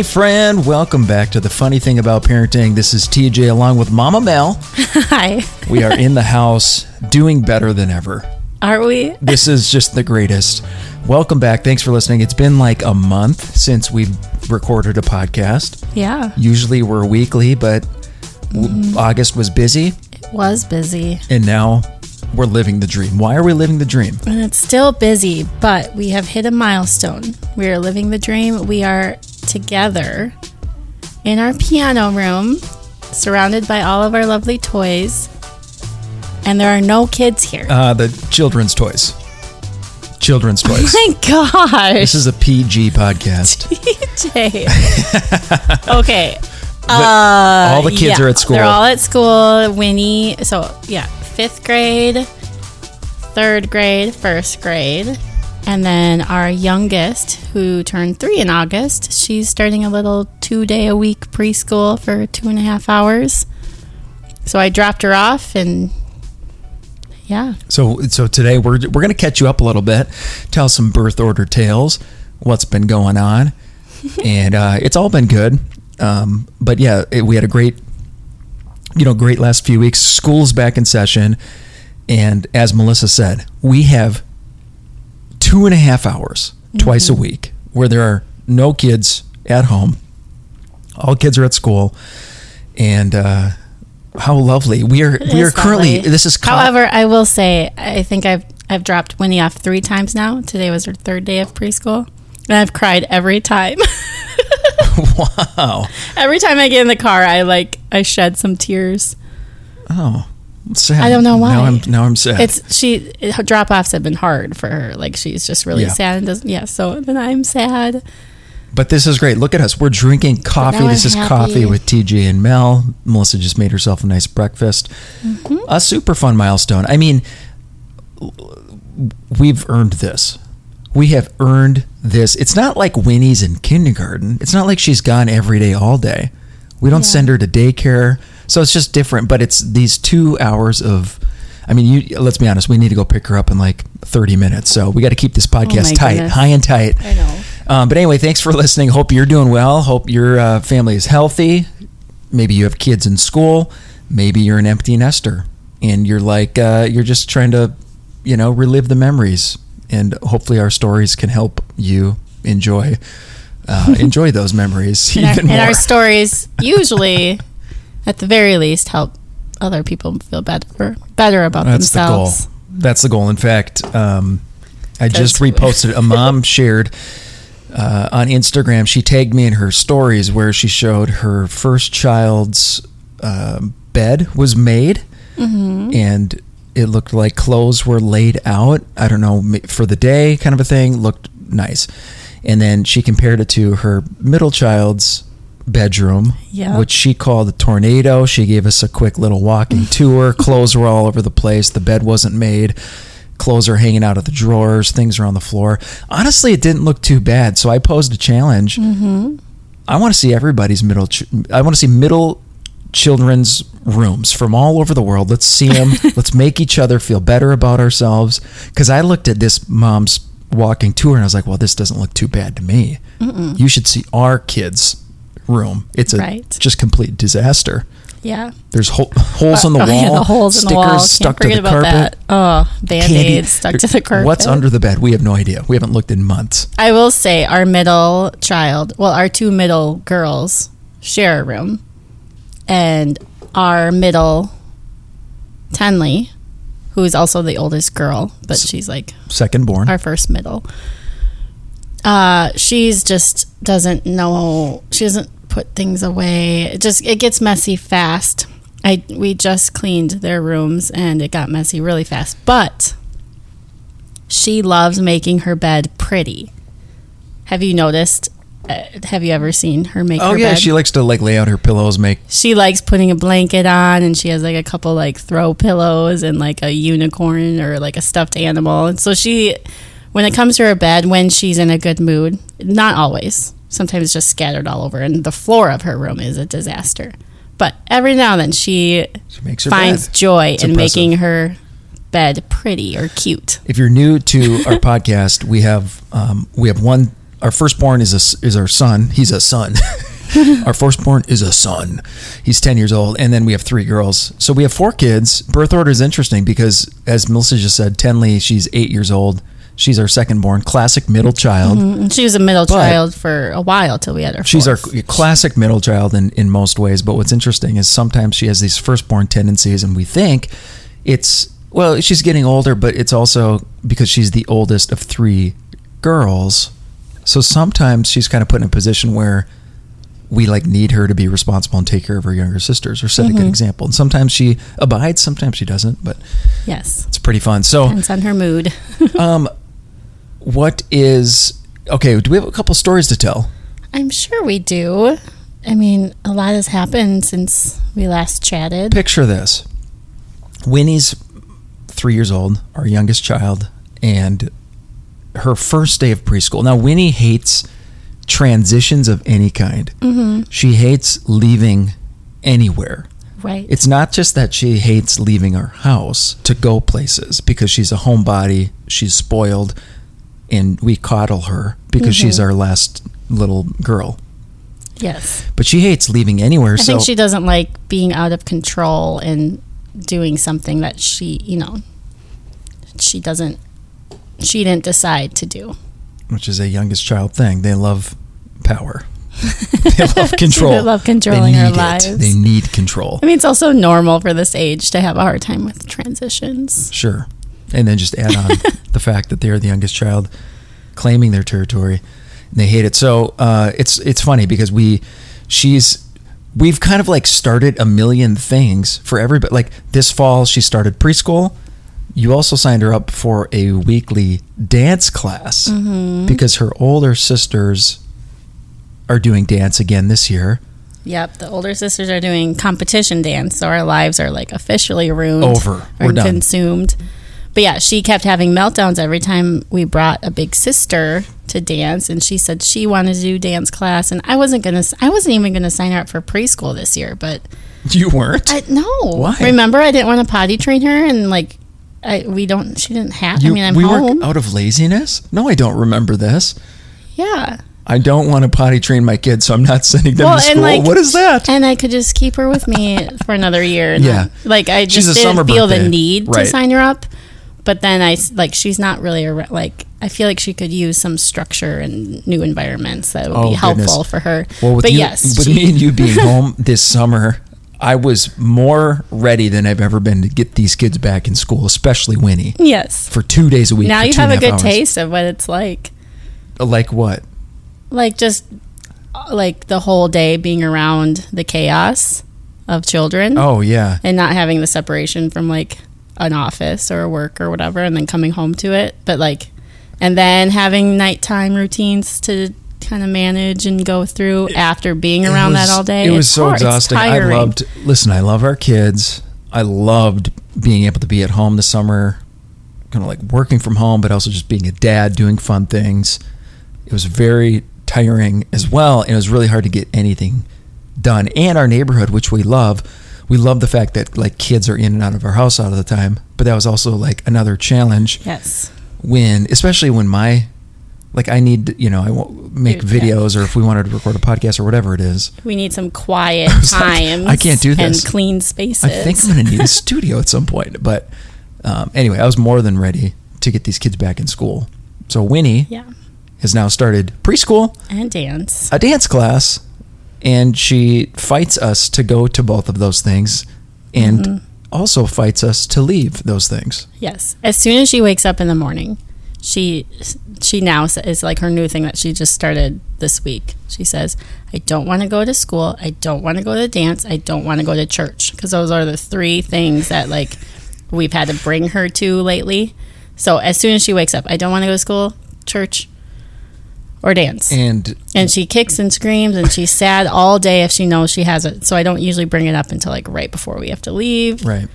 Hey, friend, welcome back to the funny thing about parenting. This is TJ along with Mama Mel. Hi. We are in the house doing better than ever. Are we? This is just the greatest. Welcome back. Thanks for listening. It's been like a month since we've recorded a podcast. Yeah. Usually we're weekly, but w- mm-hmm. August was busy, It was busy. and now we're living the dream. Why are we living the dream? And it's still busy, but we have hit a milestone. We are living the dream. We are together in our piano room, surrounded by all of our lovely toys. And there are no kids here. Uh, the children's toys. Children's toys. My gosh. This is a PG podcast. TJ. okay. all the kids yeah, are at school. They're all at school. Winnie, so yeah, fifth grade, third grade, first grade. And then our youngest, who turned three in August, she's starting a little two day a week preschool for two and a half hours. So I dropped her off and yeah. So so today we're we're gonna catch you up a little bit, tell some birth order tales, what's been going on, and uh, it's all been good. Um, but yeah, it, we had a great, you know, great last few weeks. School's back in session, and as Melissa said, we have two and a half hours twice a week where there are no kids at home. All kids are at school, and uh, how lovely we are! It we are currently. lovely. This is co- However, I will say I think I've I've dropped Winnie off three times now. Today was her third day of preschool, and I've cried every time. wow. every time I get in the car, I like I shed some tears. Oh, sad. I don't know why. Now I'm now I'm sad. It's she drop offs have been hard for her. Like she's just really Yeah. sad and doesn't. Yeah, so then I'm sad. but this is great. Look at us. We're drinking coffee. This I'm is happy. coffee with TJ and Mel. Melissa just made herself a nice breakfast. Mm-hmm. A super fun milestone. I mean, we've earned this. We have earned this. It's not like Winnie's in kindergarten. It's not like she's gone every day all day. We don't Yeah. send her to daycare. So it's just different, but it's these 2 hours of I mean, you let's be honest, we need to go pick her up in like 30 minutes. So we got to keep this podcast Oh tight, goodness. high and tight. I know. Um, but anyway, thanks for listening. Hope you're doing well. Hope your uh, family is healthy. Maybe you have kids in school. Maybe you're an empty nester and you're like, uh, you're just trying to, you know, relive the memories. And hopefully our stories can help you enjoy. Uh, enjoy those memories And our, even and our stories usually, at the very least, help other people feel better better about That's the goal. That's the goal. In fact, um, I just reposted. A mom shared uh, on Instagram. She tagged me in her stories where she showed her first child's um bed was made, Mm-hmm. and it looked like clothes were laid out. I don't know for the day, kind of a thing. Looked nice, and then she compared it to her middle child's bedroom, Yep. which she called a tornado. She gave us a quick little walking tour. Clothes were all over the place. The bed wasn't made. Clothes are hanging out of the drawers. Things are on the floor. Honestly, it didn't look too bad. So I posed a challenge. Mm-hmm. I want to see everybody's middle. Ch- I want to see middle children's rooms from all over the world. Let's see them. Let's make each other feel better about ourselves. Because I looked at this mom's walking to her and I was like, well, this doesn't look too bad to me. You should see our kids' room. It's a Right. just complete disaster. Yeah. There's hole, holes uh, on the Oh, wall, yeah, the holes in stickers the wall. Can't stuck to the about carpet. That. Oh, band aids stuck to the carpet. What's under the bed? We have no idea. We haven't looked in months. I will say our middle child, well, our two middle girls share a room, and our middle Tenley, who is also the oldest girl, but she's like Second born. our first middle. Uh, she's just doesn't know. She doesn't put things away. It just it gets messy fast. I we just cleaned their rooms and it got messy really fast. But she loves making her bed pretty. Have you noticed? Uh, have you ever seen her make oh her yeah, bed? she likes to like lay out her pillows, make she likes putting a blanket on and she has like a couple like throw pillows and like a unicorn or like a stuffed animal and so she when it comes to her bed when she's in a good mood not always sometimes just scattered all over and the floor of her room is a disaster but every now and then she she makes her finds bed. joy It's in impressive. making her bed pretty or cute If you're new to our podcast, we have um, we have one our firstborn is a is our son. He's a son. our firstborn is a son. He's ten years old, and then we have three girls. So we have four kids. Birth order is interesting because, as Melissa just said, Tenley, she's eight years old. She's our second born, classic middle child. Mm-hmm. And she was a middle But- child for a while till we had her. She's our classic middle child in, in most ways. But what's interesting is sometimes she has these firstborn tendencies, and we think it's, well, she's getting older, but it's also because she's the oldest of three girls. So sometimes she's kind of put in a position where we like need her to be responsible and take care of her younger sisters or set a good example. And sometimes she abides, sometimes she doesn't, but yes. it's pretty fun. So, Depends on her mood. um, what is okay? Do we have a couple stories to tell? I'm sure we do. I mean, a lot has happened since we last chatted. picture this winnie's three years old our youngest child and her first day of preschool now winnie hates transitions of any kind Mm-hmm. she hates leaving anywhere Right. it's not just that she hates leaving our house to go places because she's a homebody she's spoiled and we coddle her because she's Mm-hmm. our last little girl yes. but she hates leaving anywhere I so think she doesn't like being out of control and doing something that she, you know, she doesn't, she didn't decide to do. which is a youngest child thing. They love power. they love control. They love controlling they our lives. It. They need control. I mean, it's also normal for this age to have a hard time with transitions. Sure. And then just add on the fact that they're the youngest child claiming their territory. And they hate it. So uh, it's it's funny because we she's we've kind of like started a million things for everybody. Like this fall she started preschool. You also signed her up for a weekly dance class Mm-hmm. because her older sisters are doing dance again this year. Yep, the older sisters are doing competition dance, so our lives are like officially ruined, Over. We're and done. consumed. But yeah, she kept having meltdowns every time we brought a big sister to dance, and she said she wanted to do dance class, and I wasn't gonna, I wasn't even gonna sign her up for preschool this year, but You weren't? I no. Why? Remember, I didn't want to potty train her, and like, I we don't, she didn't have. You- I mean, I'm we home. were out of laziness? No, I don't remember this. yeah. I don't want to potty train my kids, so I'm not sending them Well, to and, school. like- what is that? And I could just keep her with me for another year. And Yeah. then- like I just didn't feel birthday. the need Right. to sign her up. But then I like she's not really a like I feel like she could use some structure and new environments that would Oh, be helpful goodness. for her. Well, with but you, yes, with she- me and you being home this summer, I was more ready than I've ever been to get these kids back in school, especially Winnie, yes. for two days a week. Now you have a good hours. taste of what it's like. Like what? Like just uh, like the whole day being around the chaos of children. Oh yeah, and not having the separation from like an office or work or whatever and then coming home to it but like and then having nighttime routines to kind of manage and go through after being around was- that all day It was It's so hard. Exhausting. I loved. Listen, I love our kids. I loved being able to be at home this summer, kind of like working from home, but also just being a dad, doing fun things. It was very tiring as well, and it was really hard to get anything done. And our neighborhood, which we love, we love the fact that like kids are in and out of our house all of the time. But that was also like another challenge yes when especially when my like I need you know I won't make videos or if we wanted to record a podcast or whatever it is. we need some quiet was like, I can't do this. and clean spaces I think I'm going to need a studio at some point. But um, anyway, I was more than ready to get these kids back in school. So Winnie yeah has now started preschool, and dance a dance class, and she fights us to go to both of those things, and Mm-hmm. also fights us to leave those things. Yes. As soon as she wakes up in the morning, she she now is like her new thing that she just started this week. She says, "I don't want to go to school. I don't want to go to dance. I don't want to go to church." Because those are the three things that like we've had to bring her to lately. So as soon as she wakes up, I don't want to go to school, church, or dance. And And she kicks and screams and she's sad all day if she knows she has it. So I don't usually bring it up until like right before we have to leave. right,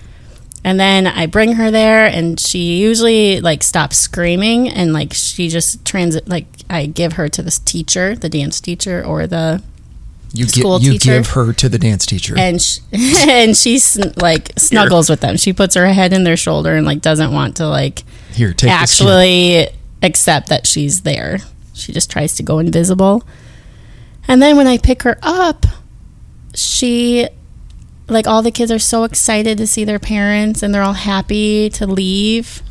And then I bring her there, and she usually like stops screaming, and like she just transit like I give her to this teacher, the dance teacher, or the you School get you teacher. give her to the dance teacher. and sh- and she sn- like snuggles with them. She puts her head in their shoulder and like doesn't want to like Here, take actually accept that she's there. She just tries to go invisible. And then when I pick her up, she like all the kids are so excited to see their parents and they're all happy to leave.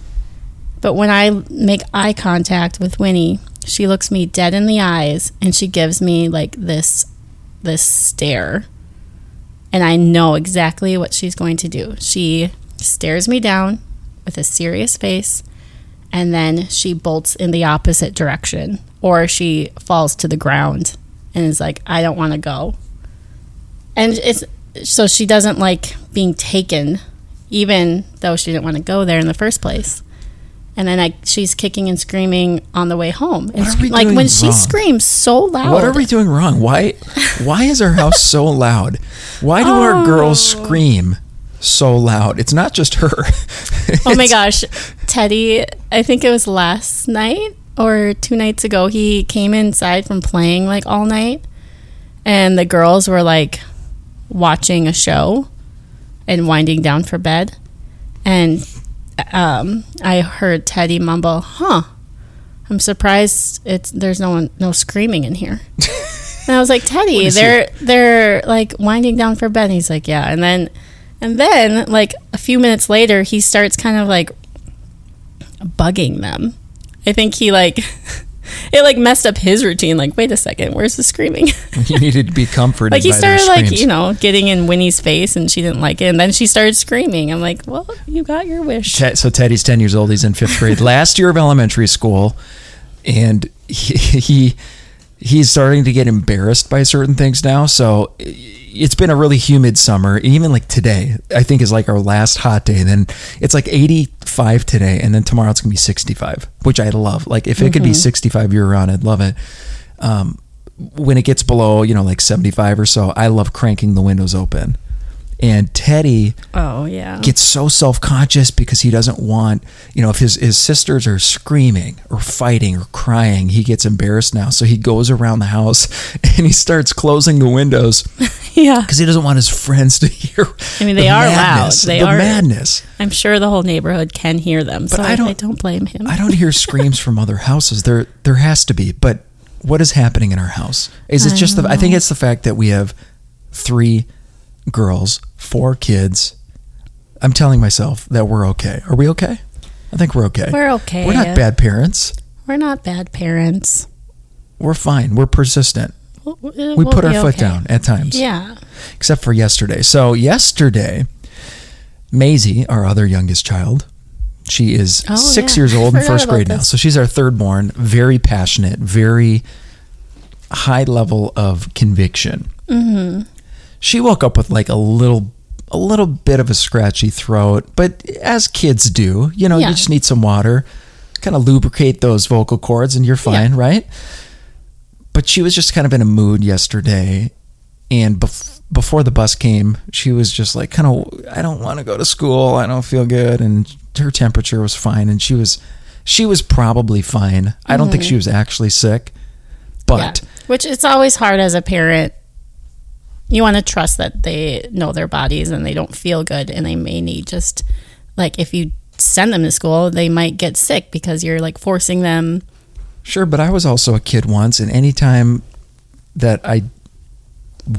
But when I make eye contact with Winnie, she looks me dead in the eyes and she gives me like this this stare. And I know exactly what she's going to do. She stares me down with a serious face and then she bolts in the opposite direction or she falls to the ground and is like I don't want to go. And it's so she doesn't like being taken even though she didn't want to go there in the first place and then I, she's kicking and screaming on the way home. And What are we like when she screams so loud. What are we doing wrong? Why why is our house so loud? Why do our girls Oh. scream so loud? It's not just her. Oh my gosh, Teddy! I think it was last night or two nights ago. He came inside from playing like all night, and the girls were like watching a show and winding down for bed, and um, I heard Teddy mumble, "Huh." I'm surprised it's there's no one no screaming in here. And I was like, Teddy, they're they're like winding down for bed. And he's like, yeah. And then and then like a few minutes later, he starts kind of like bugging them. I think he like it like messed up his routine. Like, wait a second, where's the screaming? he needed to be comforted. like he started like you know getting in Winnie's face, and she didn't like it. And then she started screaming. I'm like, well, you got your wish. Te- so Teddy's 10 years old. He's in fifth grade, last year of elementary school. And he, he he's starting to get embarrassed by certain things now. So it's been a really humid summer. Even like today, I think is like our last hot day. And Then it's like 85 today. And then tomorrow it's to be 65, which I love. Like if it could be 65 year round, I'd love it. Um, when it gets below, you know, like 75 or so, I love cranking the windows open. And Teddy Oh yeah. gets so self-conscious because he doesn't want you know if his, his sisters are screaming or fighting or crying he gets embarrassed now so he goes around the house and he starts closing the windows yeah. because he doesn't want his friends to hear I mean, they the are loud. They the are- madness I'm sure the whole neighborhood can hear them. so I don't- I don't blame him. i don't hear screams from other houses there there has to be but what is happening in our house is it just the don't i think it's the fact that we have three girls four kids i'm telling myself that we're okay are we okay i think we're okay We're okay. We're not bad parents. We're not bad parents. We're fine. We're persistent. We'll- We we'll put our foot okay. down at times. Yeah. Except for yesterday. So yesterday, Maisie, our other youngest child, she is Oh, six yeah. years old in first grade now. So she's our third born. Very passionate. Very high level of conviction. Mm-hmm. She woke up with like a little. A little bit of a scratchy throat, but as kids do, you know, Yeah. you just need some water, kind of lubricate those vocal cords, and you're fine, right? but she was just kind of in a mood yesterday and bef- before the bus came she was just like kind of i don't want to go to school i don't feel good and her temperature was fine and she was she was probably fine i don't think mm-hmm. she was actually sick but yeah. Which it's always hard as a parent. You want to trust that they know their bodies and they don't feel good and they may need just like if you send them to school, they might get sick because you're like forcing them. sure but i was also a kid once and anytime that i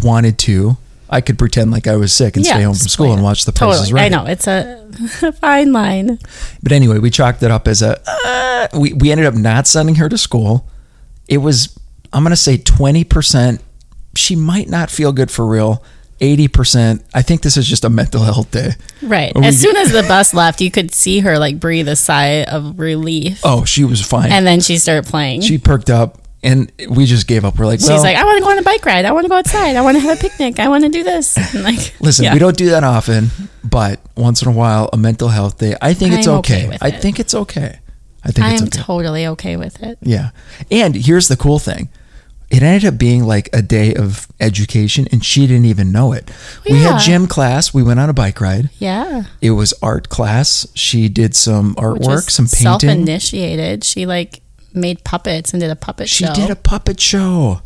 wanted to i could pretend like i was sick and stay home from school and watch the Price Totally. right I know it's a, fine line. But anyway, we chalked it up as a. Uh, we we ended up not sending her to school. It was I'm gonna say 20 percent. She might not feel good for real. 80 percent. I think this is just a mental health day. Right. We- As soon as the bus left, you could see her like breathe a sigh of relief, Oh, she was fine. and then she started playing. she perked up, and we just gave up. We're like, She's well, like, I want to go on a bike ride. I want to go outside. I want to have a picnic. I want to do this. And like, listen, yeah. we don't do that often, but once in a while, a mental health day. I think it's I'm okay. okay I it. think it's okay. I think I it's am okay. totally okay with it. Yeah. And here's the cool thing. It ended up being like a day of education and she didn't even know it. We had gym class, we went on a bike ride. Yeah. It was art class. She did some artwork, some painting. Self-initiated. She like made puppets and did a puppet She show. She did a puppet show.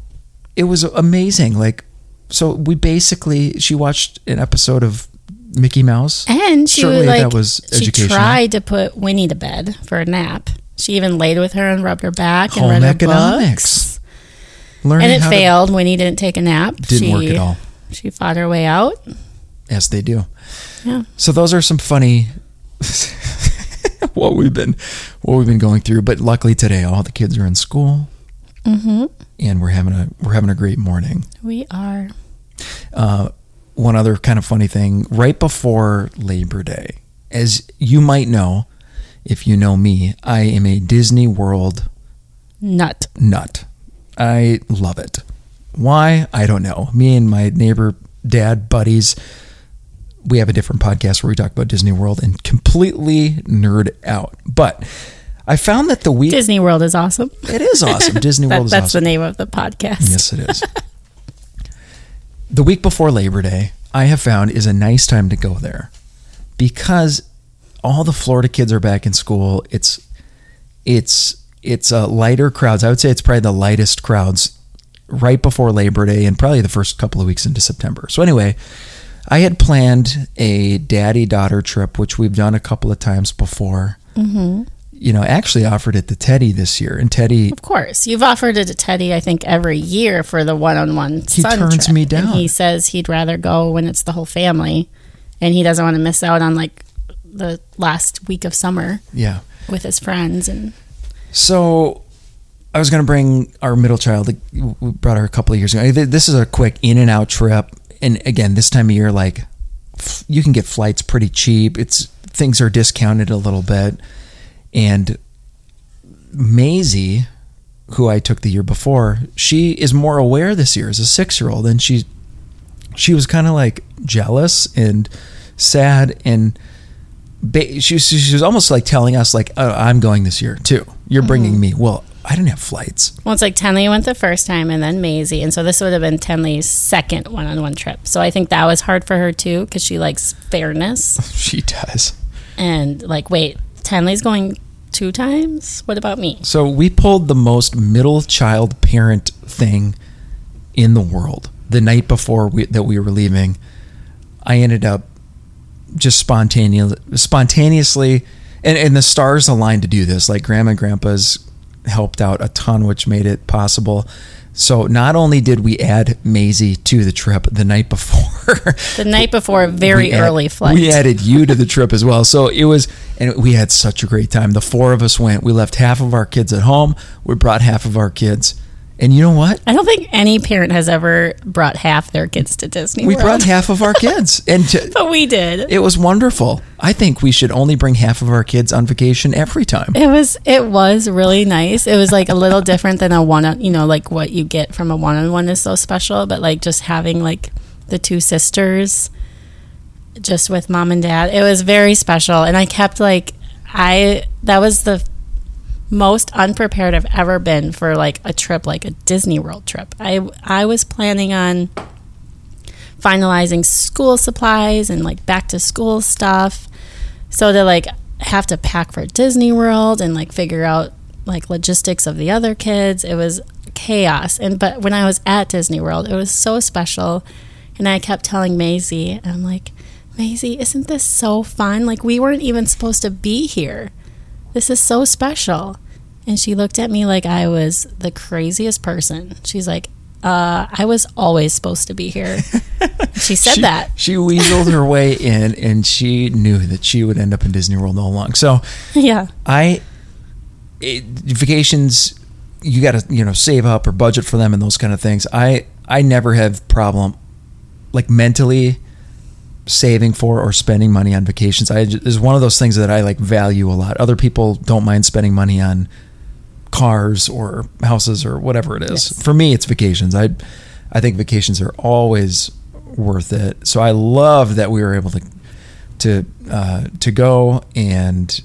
It was amazing. Like so we basically she watched an episode of Mickey Mouse. and she Certainly like that was she tried to put Winnie to bed for a nap. She even laid with her and rubbed her back and Home read her economics. books. Learning And it to- failed when he didn't take a nap. didn't she, work at all. She fought her way out. Yes, they do. Yeah. So those are some funny what we've been what we've been going through. But luckily today, all the kids are in school, Mm-hmm. and we're having a we're having a great morning. We are. Uh, one other kind of funny thing: right before Labor Day, as you might know, if you know me, I am a Disney World Nut. nut. I love it. Why? I don't know. Me and my neighbor dad buddies, we have a different podcast where we talk about Disney World and completely nerd out. But I found that the week Disney World is awesome. it is awesome. Disney That- World is awesome. that's awesome. the name of the podcast. Yes, it is. the week before Labor Day, I have found is a nice time to go there because all the Florida kids are back in school. It's it's it's uh, lighter crowds. I would say it's probably the lightest crowds right before Labor Day and probably the first couple of weeks into September. So anyway, I had planned a daddy daughter trip, which we've done a couple of times before. Mm-hmm. You know, actually offered it to Teddy this year, and Teddy Of course, you've offered it to Teddy. I think every year for the one-on-one. He turns trip, me and down. he says he'd rather go when it's the whole family, and he doesn't want to miss out on like the last week of summer yeah. with his friends. And So I was going to bring our middle child. We brought her a couple of years ago. This is a quick in and out trip. And again, this time of year, like you can get flights pretty cheap. It's things are discounted a little bit. And Maisie, who I took the year before, she is more aware this year as a six year old, and she she was kind of like jealous and sad and ba- she, she was almost like telling us like oh, i'm going this year too you're bringing mm-hmm. me well i didn't have flights well, it's like Tenley went the first time, and then Maisie, and so this would have been Tenley's second one-on-one trip. So I think that was hard for her too because she likes fairness she does and like, wait, Tenley's going two times. What about me? so we pulled the most middle child parent thing in the world the night before we, that we were leaving i ended up just spontaneous, spontaneously and, and the stars aligned to do this like grandma and grandpa's helped out a ton which made it possible so not only did we add Maisie to the trip the night before The night before, a very add- early flight. We added you to the trip as well. So it was, and we had such a great time. The four of us went. We left half of our kids at home. We brought half of our kids. And you know what? I don't think any parent has ever brought half their kids to Disney We World. brought half of our kids. And to, but we did. it was wonderful. I think we should only bring half of our kids on vacation every time. It was it was really nice. It was like a little different than a one on you know like what you get from a one on one is so special, but like just having like the two sisters just with mom and dad. It was very special and I kept like I that was the most unprepared I've ever been for like a trip like a Disney World trip. I I was planning on finalizing school supplies and like back to school stuff. So to like have to pack for Disney World and like figure out like logistics of the other kids, it was chaos. And but when I was at Disney World, it was so special. And I kept telling Maisie, I'm like, Maisie, isn't this so fun? Like we weren't even supposed to be here. This is so special. And she looked at me like I was the craziest person. She's like, uh, I was always supposed to be here. she said she, that. She weaseled her way in, and she knew that she would end up in Disney World all along. So yeah. I it, vacations you got to you know save up or budget for them and those kind of things. I I never have problem like mentally saving for or spending money on vacations. I is one of those things that I like value a lot. Other people don't mind spending money on cars or houses or whatever it is. Yes. For me, it's vacations. I I think vacations are always worth it. So I love that we were able to to uh, to go and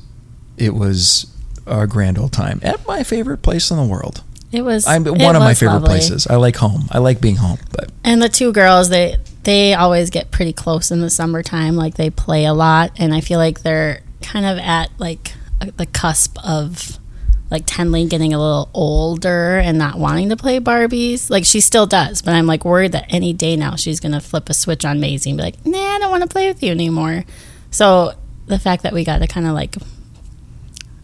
it was a grand old time at my favorite place in the world. It was I'm one of my favorite lovely. places. I like home. I like being home, but And the two girls, they they always get pretty close in the summertime. Like they play a lot, and I feel like they're kind of at like the cusp of like Tenley getting a little older and not wanting to play Barbies. Like she still does, but I'm like worried that any day now she's gonna flip a switch on Maisie and be like, "Nah, I don't want to play with you anymore." So the fact that we got to kind of like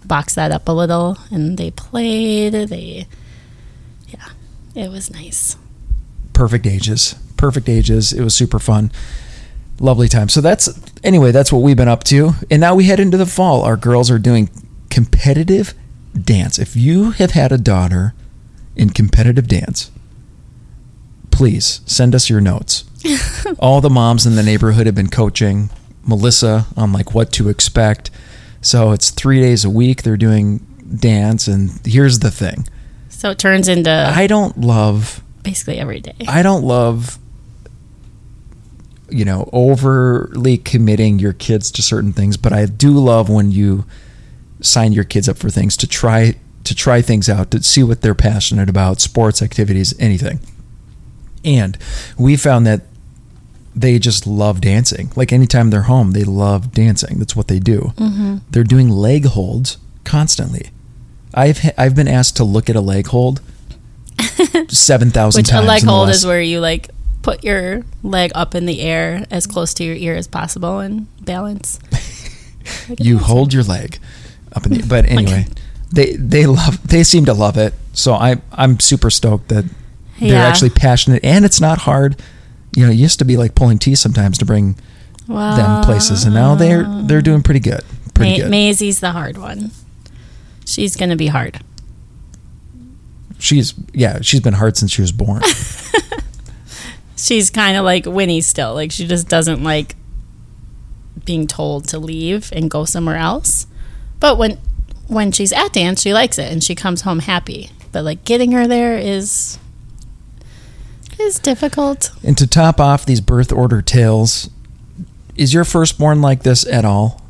box that up a little, and they played. They, yeah, it was nice. perfect ages perfect ages. It was super fun. Lovely time. So that's anyway that's what we've been up to. And now we head into the fall. Our girls are doing competitive dance. If you have had a daughter in competitive dance please send us your notes. All the moms in the neighborhood have been coaching melissa on like what to expect. So it's three days a week they're doing dance and here's the thing. So it turns into i don't love basically every day. I don't love you know overly committing your kids to certain things, but I do love when you sign your kids up for things to try to try things out, to see what they're passionate about, sports activities, anything. And we found that they just love dancing. Like anytime they're home, they love dancing. That's what they do. Mm-hmm. They're doing leg holds constantly. I've ha- I've been asked to look at a leg hold seven thousand Which times. a leg hold last- is where you like put your leg up in the air as close to your ear as possible and balance. You hold your leg up in the but anyway they they love they seem to love it so i i'm super stoked that they're Yeah. actually passionate and it's not hard you know it used to be like pulling teeth sometimes to bring wow. them places and now they're they're doing pretty good pretty Ma- good Maisie's the hard one. She's gonna be hard. she's yeah she's been hard since she was born She's kind of like Winnie still. Like she just doesn't like being told to leave and go somewhere else. But when when she's at dance, she likes it and she comes home happy. But like getting her there is is difficult. and to top off these birth order tales is your firstborn like this at all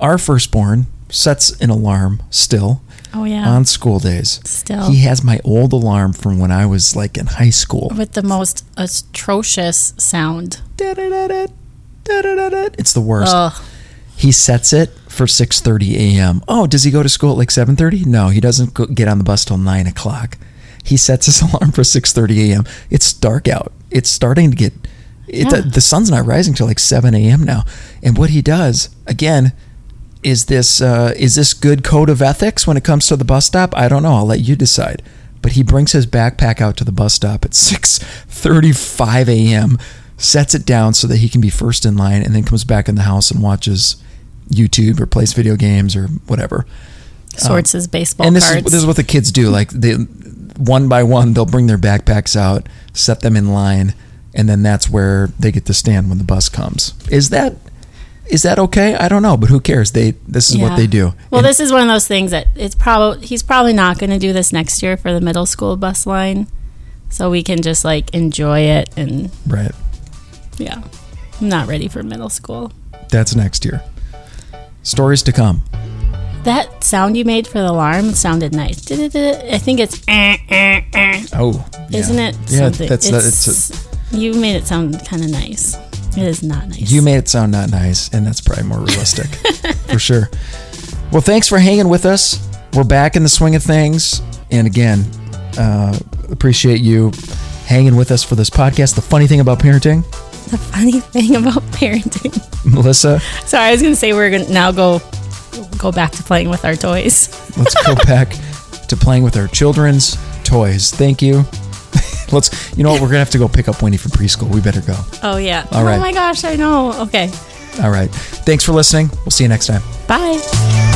our firstborn sets an alarm still Oh yeah. on school days Still. he has my old alarm from when i was like in high school with the most atrocious sound. It's the worst. Ugh. He sets it for 6:30 a.m. Oh, does he go to school at like 7:30? No, he doesn't go, get on the bus till nine o'clock. He sets his alarm for 6:30 a.m. It's dark out. It's starting to get. It, Yeah. the, the sun's not rising till like 7 a.m. now. And what he does again is this uh, is this good code of ethics when it comes to the bus stop? I don't know. I'll let you decide. But he brings his backpack out to the bus stop at 6:35 a.m. Sets it down so that he can be first in line, and then comes back in the house and watches YouTube or plays video games or whatever. Sorts his baseball and this cards. is this is what the kids do. Like they one by one, they'll bring their backpacks out, set them in line, and then that's where they get to stand when the bus comes. Is that is that okay? I don't know, but who cares? They this is what they do. Well, And- this is one of those things that it's probably he's probably not going to do this next year for the middle school bus line, so we can just like enjoy it and right. yeah. I'm not ready for middle school. That's next year. Stories to come. That sound you made for the alarm sounded nice. I think it's eh, eh, eh. Oh, yeah. isn't it? Yeah, something? that's it's, it's a, you made it sound kind of nice. It is not nice. you made it sound not nice, and that's probably more realistic for sure. Well, thanks for hanging with us. We're back in the swing of things, and again, uh, appreciate you hanging with us for this podcast. The funny thing about parenting, the funny thing about parenting. Melissa, Sorry, I was going to say we're going to now go go back to playing with our toys. let's go back to playing with our children's toys. Thank you. Let's. You know what? We're gonna have to go pick up Winnie from preschool. We better go. Oh yeah. All oh, right. Oh my gosh, I know. Okay. All right. Thanks for listening. We'll see you next time. Bye.